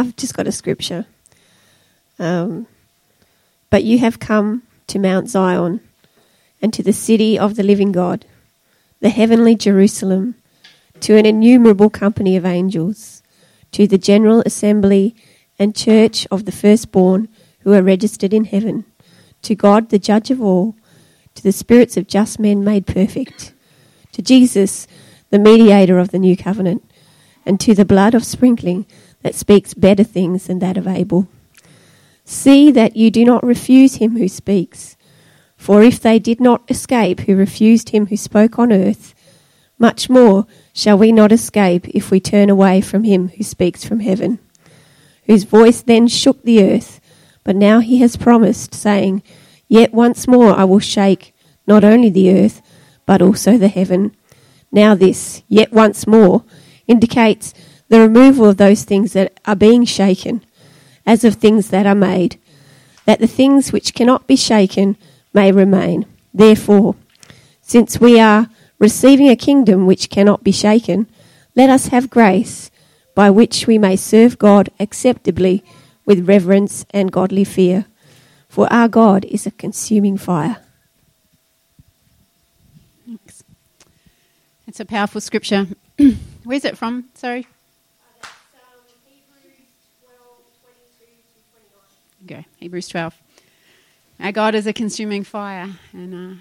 I've just got a scripture. Um, but you have come to Mount Zion and to the city of the living God, the heavenly Jerusalem, to an innumerable company of angels, to the general assembly and church of the firstborn who are registered in heaven, to God the judge of all, to the spirits of just men made perfect, to Jesus, the mediator of the new covenant, and to the blood of sprinkling that speaks better things than that of Abel. See that you do not refuse him who speaks. For if they did not escape who refused him who spoke on earth, much more shall we not escape if we turn away from him who speaks from heaven, whose voice then shook the earth, but now he has promised, saying, Yet once more I will shake not only the earth, but also the heaven. Now this, yet once more, indicates the removal of those things that are being shaken, as of things that are made, that the things which cannot be shaken may remain. Therefore, since we are receiving a kingdom which cannot be shaken, let us have grace by which we may serve God acceptably with reverence and godly fear. For our God is a consuming fire. Thanks. It's a powerful scripture. Where's it from? Sorry. Okay, Hebrews 12. Our God is a consuming fire, and uh,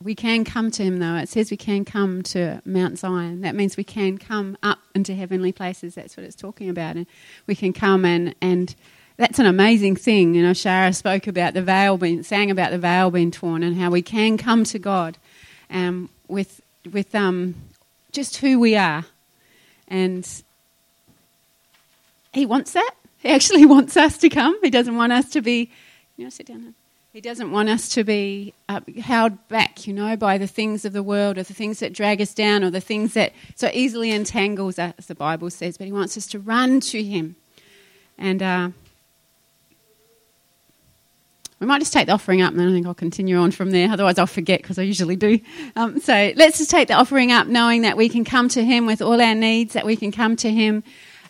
we can come to Him, though. It says we can come to Mount Zion. That means we can come up into heavenly places. That's what it's talking about. And we can come and, and that's an amazing thing. You know, Shara spoke about the veil being, sang about the veil being torn and how we can come to God um, with, with um, just who we are. And He wants that. He actually wants us to come. He doesn't want us to be, you know, sit down. He doesn't want us to be uh, held back, you know, by the things of the world or the things that drag us down or the things that so easily entangles us, as the Bible says. But He wants us to run to Him. And uh, we might just take the offering up and then I think I'll continue on from there. Otherwise, I'll forget because I usually do. Um, so let's just take the offering up, knowing that we can come to Him with all our needs, that we can come to Him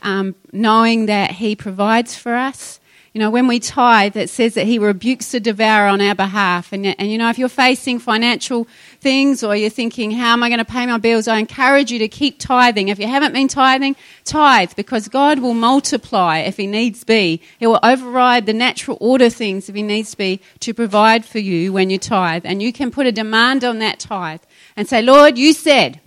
um, knowing that He provides for us. You know, when we tithe, it says that He rebukes the devourer on our behalf. And, and you know, if you're facing financial things or you're thinking, how am I going to pay my bills? I encourage you to keep tithing. If you haven't been tithing, tithe because God will multiply if He needs be. He will override the natural order things if He needs to be to provide for you when you tithe. And you can put a demand on that tithe and say, Lord, you said,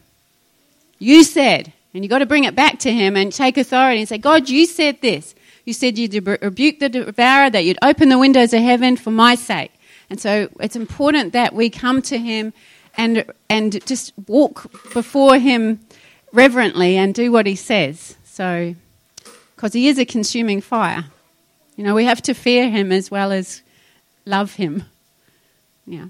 you said, and you've got to bring it back to Him and take authority and say, God, you said this. You said you'd rebuke the devourer, that you'd open the windows of heaven for my sake. And so it's important that we come to him and, and just walk before him reverently and do what he says. So, because he is a consuming fire. You know, we have to fear him as well as love him. Yeah.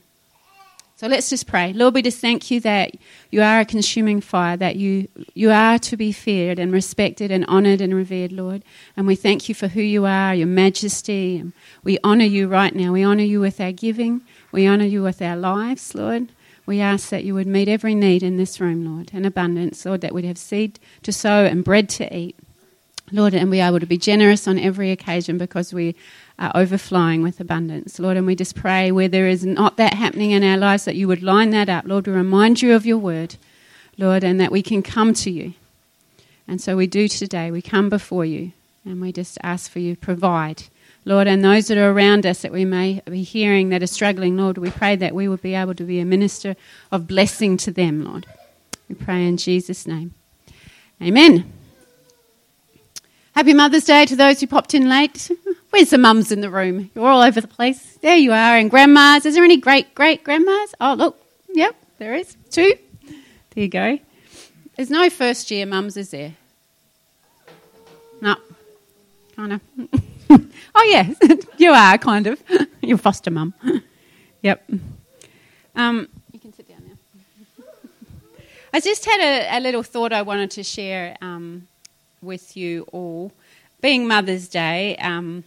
So let's just pray. Lord, we just thank you that you are a consuming fire, that you, you are to be feared and respected and honoured and revered, Lord. And we thank you for who you are, your majesty. We honour you right now. We honour you with our giving. We honour you with our lives, Lord. We ask that you would meet every need in this room, Lord, in abundance, Lord, that we'd have seed to sow and bread to eat. Lord, and be able to be generous on every occasion because we are overflowing with abundance. Lord, and we just pray where there is not that happening in our lives that you would line that up. Lord, we remind you of your word, Lord, and that we can come to you. And so we do today. We come before you and we just ask for you provide. Lord, and those that are around us that we may be hearing that are struggling, Lord, we pray that we would be able to be a minister of blessing to them, Lord. We pray in Jesus' name. Amen. Happy Mother's Day to those who popped in late. Where's the mums in the room? You're all over the place. There you are. And grandmas. Is there any great great grandmas? Oh, look. Yep, there is. Two. There you go. There's no first year mums, is there? No. Kind of. oh, yeah. you are, kind of. Your foster mum. yep. Um, you can sit down now. I just had a, a, little thought I wanted to share um, with you all. Being Mother's Day, um,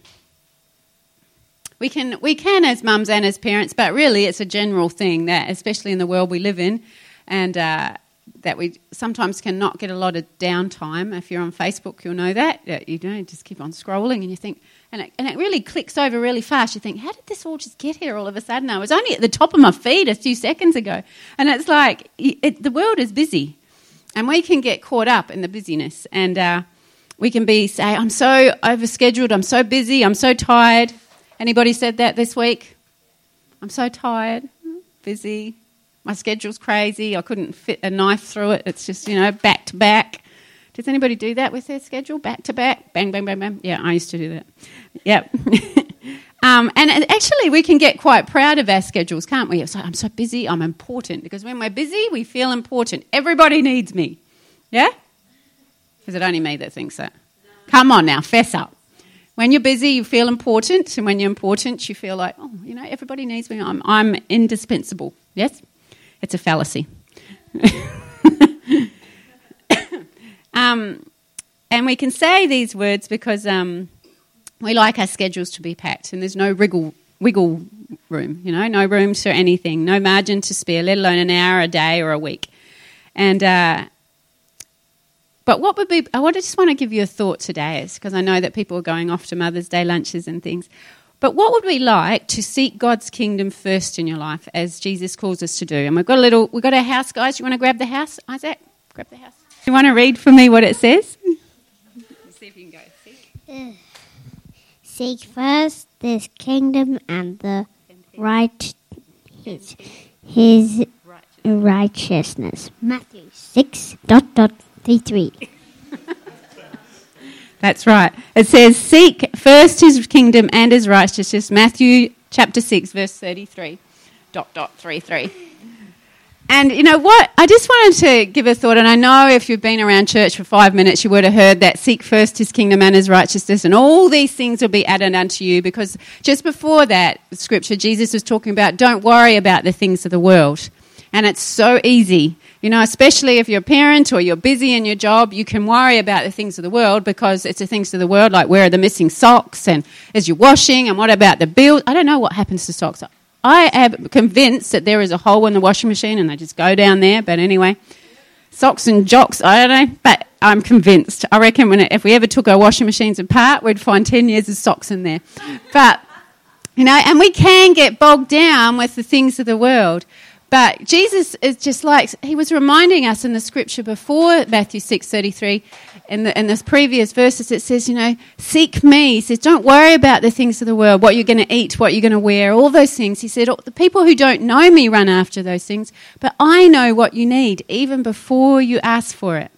we can we can as mums and as parents, but really it's a general thing that, especially in the world we live in, and uh, that we sometimes cannot get a lot of downtime. If you're on Facebook, you'll know that. You know, just keep on scrolling and you think, and it, and it really clicks over really fast. You think, how did this all just get here all of a sudden? I was only at the top of my feed a few seconds ago. And it's like, it, the world is busy. And we can get caught up in the busyness. And uh, we can be, say, I'm so overscheduled, I'm so busy, I'm so tired. Anybody said that this week? I'm so tired, busy, my schedule's crazy. I couldn't fit a knife through it. It's just, you know, back to back. Does anybody do that with their schedule? Back to back? Bang, bang, bang, bang. Yeah, I used to do that. Yep. um, and actually, we can get quite proud of our schedules, can't we? It's like, I'm so busy, I'm important. Because when we're busy, we feel important. Everybody needs me. Yeah? Is it only me that thinks that? Come on now, fess up. When you're busy, you feel important. And when you're important, you feel like, oh, you know, everybody needs me. I'm, I'm indispensable. Yes? It's a fallacy. um, and we can say these words because um, we like our schedules to be packed and there's no wriggle, wiggle room, you know, no room for anything, no margin to spare, let alone an hour, a day, or a week. And uh, but what would be? I just want to give you a thought today, is because I know that people are going off to Mother's Day lunches and things. But what would we like to seek God's kingdom first in your life, as Jesus calls us to do? And we've got a little, we've got a house, guys. You want to grab the house, Isaac? Grab the house. You want to read for me what it says? see if you can go. Seek. Seek first this kingdom and the right his his righteousness. Matthew six dot dot three three. That's right. It says, Seek first his kingdom and his righteousness. Matthew chapter 6, verse 33. Dot, dot, 3, 3. And you know what? I just wanted to give a thought, and I know if you've been around church for five minutes, you would have heard that seek first his kingdom and his righteousness, and all these things will be added unto you. Because just before that scripture, Jesus was talking about don't worry about the things of the world. And it's so easy you know, especially if you're a parent or you're busy in your job, you can worry about the things of the world because it's the things of the world, like where are the missing socks and is you washing and what about the bill? I don't know what happens to socks. I am convinced that there is a hole in the washing machine and they just go down there. But anyway, socks and jocks, I don't know. But I'm convinced. I reckon when it, if we ever took our washing machines apart, we'd find 10 years of socks in there. But, you know, and we can get bogged down with the things of the world. But Jesus is just like he was reminding us in the scripture before Matthew six thirty three, in the in this previous verses it says, you know, seek me. He says, don't worry about the things of the world, what you're going to eat, what you're going to wear, all those things. He said, the people who don't know me run after those things, but I know what you need even before you ask for it.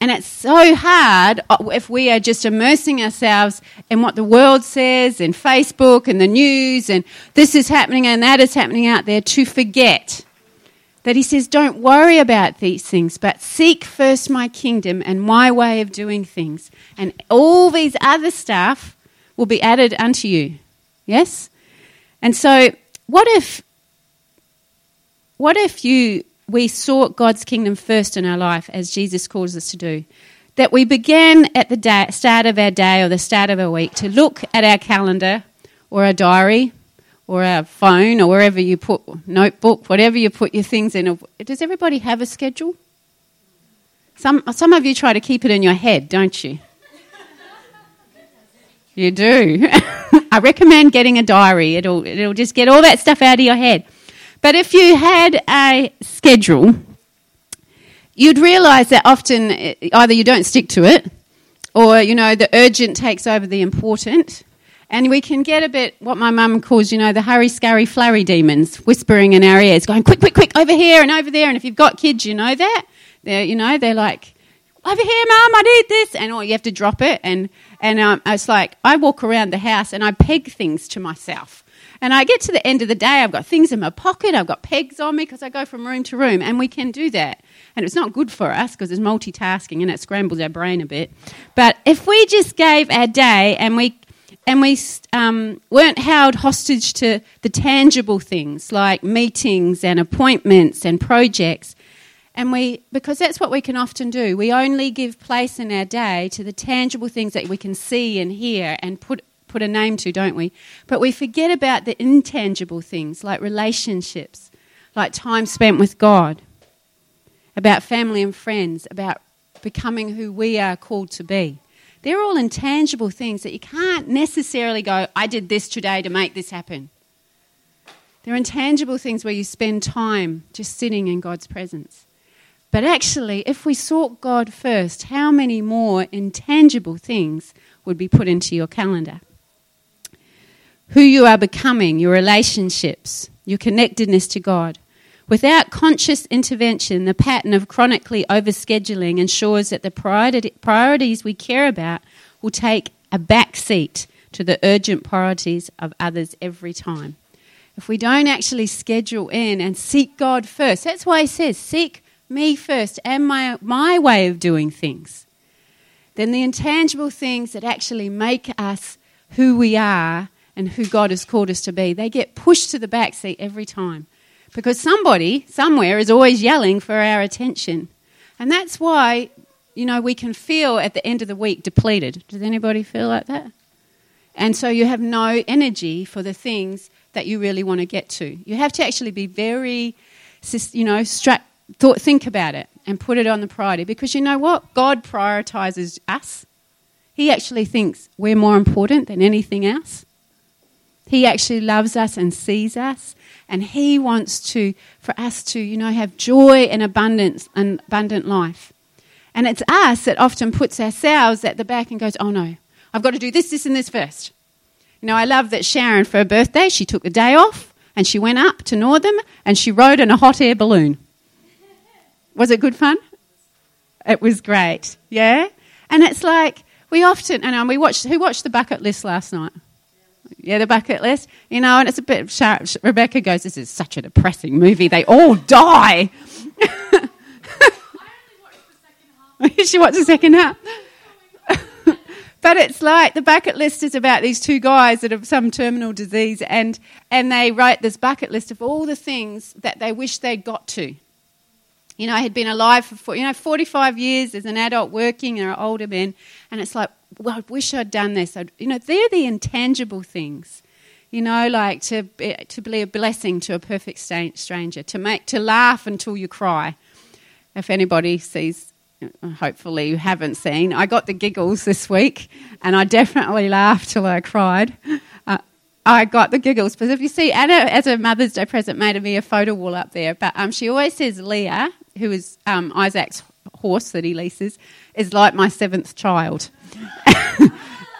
And it's so hard uh, if we are just immersing ourselves in what the world says, in Facebook and the news, and this is happening and that is happening out there, to forget that he says, Don't worry about these things, but seek first my kingdom and my way of doing things. And all these other stuff will be added unto you. Yes? And so, what if. What if you we sought God's kingdom first in our life, as Jesus calls us to do. That we began at the day, start of our day or the start of our week to look at our calendar or our diary or our phone or wherever you put notebook, whatever you put your things in. Does everybody have a schedule? Some, some of you try to keep it in your head, don't you? You do. I recommend getting a diary. It'll, it'll just get all that stuff out of your head. But if you had a schedule, you'd realize that often eh, either you don't stick to it or, you know, the urgent takes over the important. And we can get a bit what my mum calls, you know, the hurry, scurry, flurry demons whispering in our ears, going quick, quick, quick, over here and over there. And if you've got kids, you know that. They're, you know, they're like, over here, mum, I need this. And or you have to drop it. And, and um, it's like, I walk around the house and I peg things to myself. And I get to the end of the day, I've got things in my pocket, I've got pegs on me because I go from room to room, and we can do that. And it's not good for us because it's multitasking and it scrambles our brain a bit. But if we just gave our day and we and we um, weren't held hostage to the tangible things like meetings and appointments and projects, and we because that's what we can often do. We only give place in our day to the tangible things that we can see and hear and put put a name to, don't we? But we forget about the intangible things like relationships, like time spent with God. about family and friends, about becoming who we are called to be. They're all intangible things that you can't necessarily go, I did this today to make this happen. They're intangible things where you spend time just sitting in God's presence. But actually, if we sought God first, how many more intangible things would be put into your calendar? Who you are becoming, your relationships, your connectedness to God. Without conscious intervention, the pattern of chronically overscheduling ensures that the priorities we care about will take a back seat to the urgent priorities of others every time. If we don't actually schedule in and seek God first, that's why he says, Seek me first and my, my way of doing things. Then the intangible things that actually make us who we are and who God has called us to be, they get pushed to the back seat every time because somebody somewhere is always yelling for our attention. And that's why, you know, we can feel at the end of the week depleted. Does anybody feel like that? And so you have no energy for the things that you really want to get to. You have to actually be very, you know, stra- thought, think about it and put it on the priority because you know what? God prioritizes us. He actually thinks we're more important than anything else. He actually loves us and sees us and he wants to for us to you know have joy and abundance and abundant life. And it's us that often puts ourselves at the back and goes oh no i've got to do this this and this first. You know i love that sharon for her birthday she took the day off and she went up to northam and she rode in a hot air balloon. Was it good fun? It was great yeah? And it's like we often and um, we watched who watched the bucket list last night yeah, the bucket list. You know, and it's a bit sharp. Rebecca goes, This is such a depressing movie. They all die. she watched the second half. but it's like the bucket list is about these two guys that have some terminal disease, and, and they write this bucket list of all the things that they wish they'd got to. You know, I had been alive for, you know, 45 years as an adult working, and are older men, and it's like, well, I wish I'd done this. I'd, you know, they're the intangible things. You know, like to be, to be a blessing to a perfect stranger, to make to laugh until you cry. If anybody sees, hopefully you haven't seen, I got the giggles this week, and I definitely laughed till I cried. Uh, I got the giggles because if you see Anna as a Mother's Day present made me a photo wall up there, but um, she always says Leah, who is um, Isaac's horse that he leases, is like my seventh child.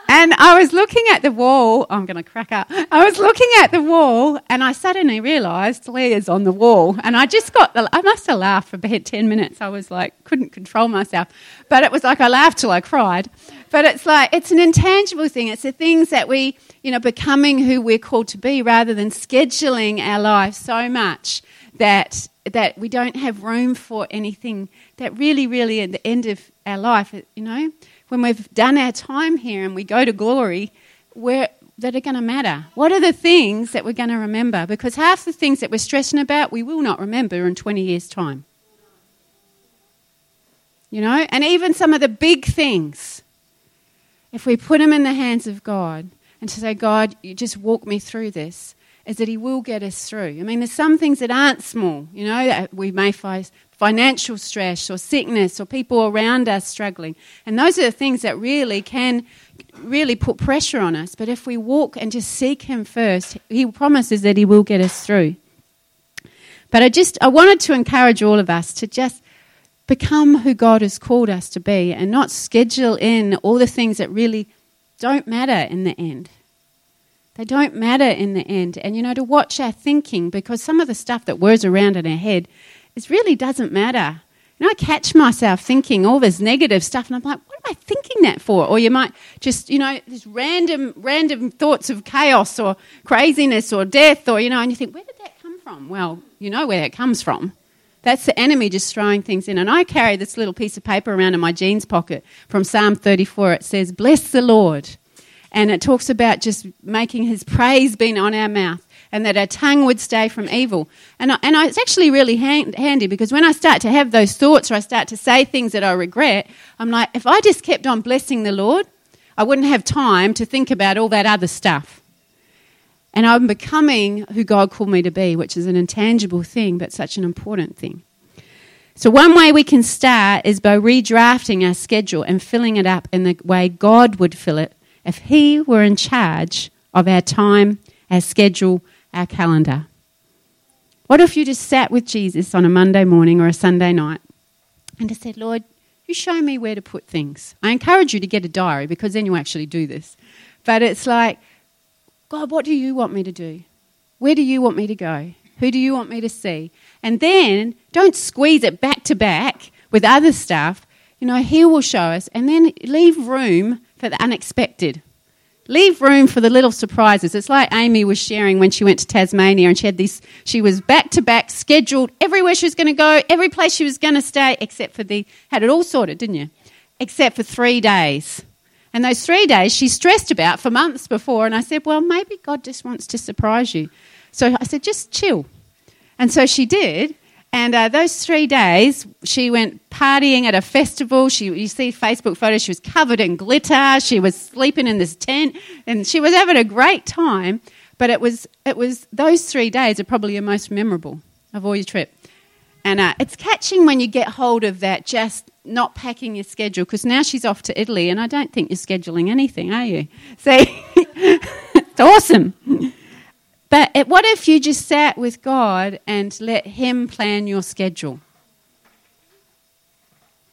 and I was looking at the wall. Oh, I'm going to crack up. I was looking at the wall and I suddenly realised Leah's on the wall. And I just got the, I must have laughed for about 10 minutes. I was like, couldn't control myself. But it was like I laughed till I cried. But it's like, it's an intangible thing. It's the things that we, you know, becoming who we're called to be rather than scheduling our life so much that that we don't have room for anything that really, really at the end of our life, you know, when we've done our time here and we go to glory, where that are going to matter? What are the things that we're going to remember? Because half the things that we're stressing about, we will not remember in 20 years' time. You know, and even some of the big things, if we put them in the hands of God and to say, God, you just walk me through this, is that He will get us through. I mean, there's some things that aren't small, you know, that we may face financial stress or sickness or people around us struggling. And those are the things that really can really put pressure on us. But if we walk and just seek Him first, He promises that He will get us through. But I just I wanted to encourage all of us to just become who God has called us to be and not schedule in all the things that really don't matter in the end. They don't matter in the end. And, you know, to watch our thinking, because some of the stuff that whirs around in our head, it really doesn't matter. Know, I catch myself thinking all this negative stuff, and I'm like, what am I thinking that for? Or you might just, you know, just random, random thoughts of chaos or craziness or death, or, you know, and you think, where did that come from? Well, you know where that comes from. That's the enemy just throwing things in. And I carry this little piece of paper around in my jeans pocket from Psalm 34. It says, Bless the Lord and it talks about just making his praise being on our mouth and that our tongue would stay from evil. And, I, and I, it's actually really hand, handy because when I start to have those thoughts or I start to say things that I regret, I'm like, if I just kept on blessing the Lord, I wouldn't have time to think about all that other stuff. And I'm becoming who God called me to be, which is an intangible thing, but such an important thing. So, one way we can start is by redrafting our schedule and filling it up in the way God would fill it if He were in charge of our time, our schedule, our calendar. What if you just sat with Jesus on a Monday morning or a Sunday night and just said, Lord, you show me where to put things? I encourage you to get a diary because then you actually do this. But it's like, God, what do you want me to do? Where do you want me to go? Who do you want me to see? And then don't squeeze it back to back with other stuff. You know, He will show us. And then leave room for the unexpected. Leave room for the little surprises. It's like Amy was sharing when she went to Tasmania and she had this, she was back to back, scheduled everywhere she was going to go, every place she was going to stay, except for the, had it all sorted, didn't you? Except for three days. And those three days she stressed about for months before. And I said, well, maybe God just wants to surprise you. So I said, just chill. And so she did. And uh, those three days, she went partying at a festival. She, you see Facebook photos, she was covered in glitter. She was sleeping in this tent, and she was having a great time. But it was, it was those three days are probably your most memorable of all your trip. And uh, it's catching when you get hold of that, just not packing your schedule, because now she's off to Italy, and I don't think you're scheduling anything, are you? See, it's awesome. But what if you just sat with God and let Him plan your schedule?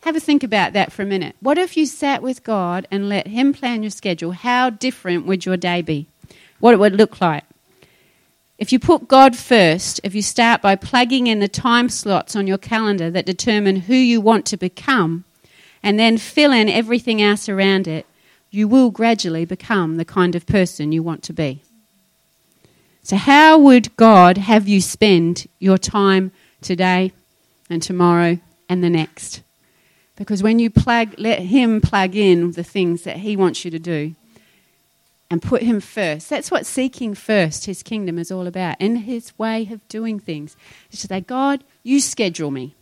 Have a think about that for a minute. What if you sat with God and let Him plan your schedule? How different would your day be? What it would look like? If you put God first, if you start by plugging in the time slots on your calendar that determine who you want to become, and then fill in everything else around it, you will gradually become the kind of person you want to be. So, how would God have you spend your time today and tomorrow and the next? Because when you plug, let Him plug in the things that He wants you to do and put Him first. That's what seeking first His kingdom is all about, and His way of doing things. Is to say, God, you schedule me.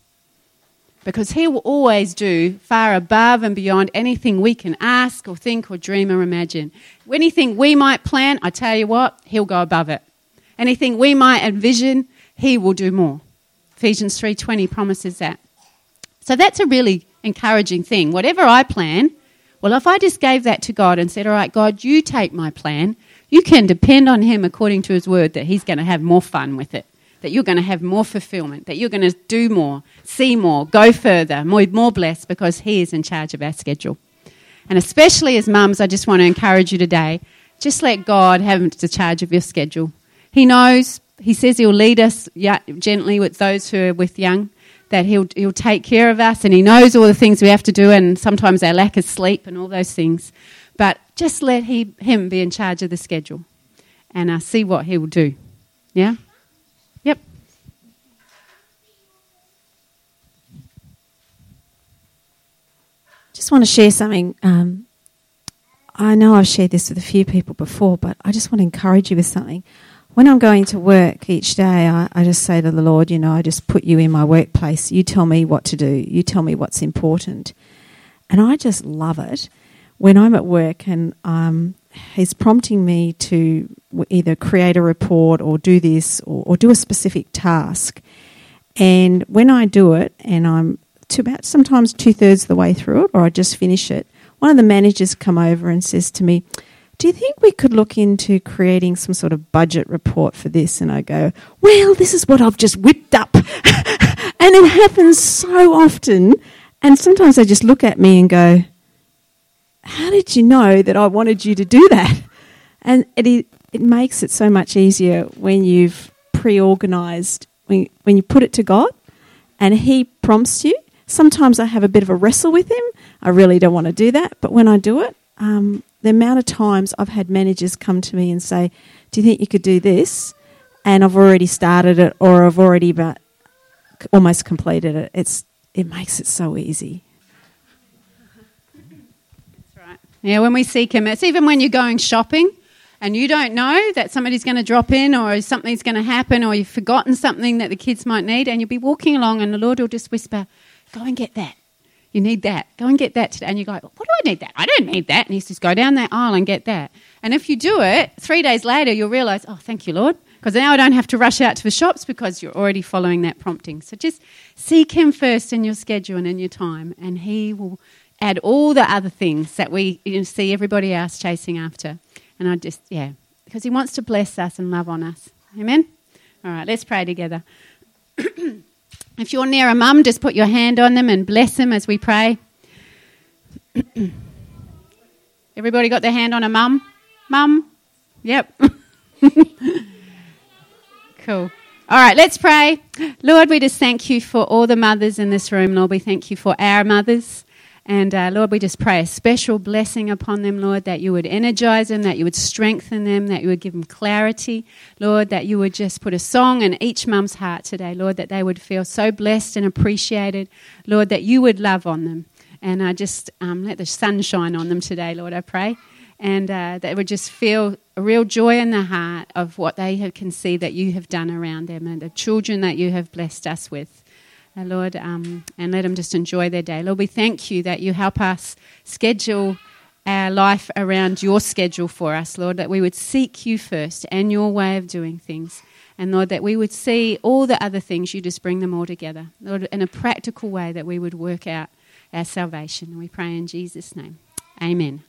Because He will always do far above and beyond anything we can ask or think or dream or imagine. Anything we might plan, I tell you what, He'll go above it. Anything we might envision, he will do more. Ephesians 3:20 promises that. So that's a really encouraging thing. Whatever I plan, well, if I just gave that to God and said, All right, God, you take my plan, you can depend on Him according to His word that He's going to have more fun with it, that you're going to have more fulfillment, that you're going to do more, see more, go further, more, more blessed because He is in charge of our schedule. And especially as mums, I just want to encourage you today just let God have the charge of your schedule. He knows, He says He'll lead us gently with those who are with young, that he'll, he'll take care of us, and He knows all the things we have to do, and sometimes our lack of sleep and all those things. But just let he, Him be in charge of the schedule and uh, see what He will do. Yeah? Yep. Just want to share something. Um, I know I've shared this with a few people before, but I just want to encourage you with something when I'm going to work each day, I, I, just say to the Lord, you know, I just put you in my workplace. You tell me what to do. You tell me what's important. And I just love it when I'm at work and um, He's prompting me to either create a report or do this or, or do a specific task. And when I do it, and I'm to about sometimes two thirds of the way through it, or I just finish it, one of the managers come over and says to me, do you think we could look into creating some sort of budget report for this? And I go, well, this is what I've just whipped up. and it happens so often. And sometimes they just look at me and go, how did you know that I wanted you to do that? And it, it makes it so much easier when you've pre organized, when, when you put it to God and He prompts you. Sometimes I have a bit of a wrestle with Him. I really don't want to do that. But when I do it, um, the amount of times I've had managers come to me and say, "Do you think you could do this?" and I've already started it or I've already but almost completed it. It's it makes it so easy. That's right. Yeah, when we seek Him, it's even when you're going shopping and you don't know that somebody's going to drop in or something's going to happen or you've forgotten something that the kids might need, and you'll be walking along and the Lord will just whisper, "Go and get that." You need that. Go and get that today. And you go, what do I need that? I don't need that. And he says, go down that aisle and get that. And if you do it, three days later, you'll realize, oh, thank you, Lord. Because now I don't have to rush out to the shops because you're already following that prompting. So just seek Him first in your schedule and in your time, and He will add all the other things that we you know, see everybody else chasing after. And I just, yeah, because He wants to bless us and love on us. Amen? All right, let's pray together. if you're near a mum, just put your hand on them and bless them as we pray. Everybody got their hand on a mum? Mum? Yep. cool. All right, let's pray. Lord, we just thank you for all the mothers in this room, Lord. We thank you for our mothers. And uh, Lord, we just pray a special blessing upon them, Lord, that you would energize them, that you would strengthen them, that you would give them clarity, Lord, that you would just put a song in each mum's heart today, Lord, that they would feel so blessed and appreciated, Lord, that you would love on them. And I uh, just um, let the sun shine on them today, Lord, I pray. And uh, they would just feel a real joy in the heart of what they can see that you have done around them and the children that you have blessed us with. Lord, um, and let them just enjoy their day. Lord, we thank you that you help us schedule our life around your schedule for us, Lord, that we would seek you first and your way of doing things. And Lord, that we would see all the other things, you just bring them all together. Lord, in a practical way, that we would work out our salvation. And we pray in Jesus' name. Amen.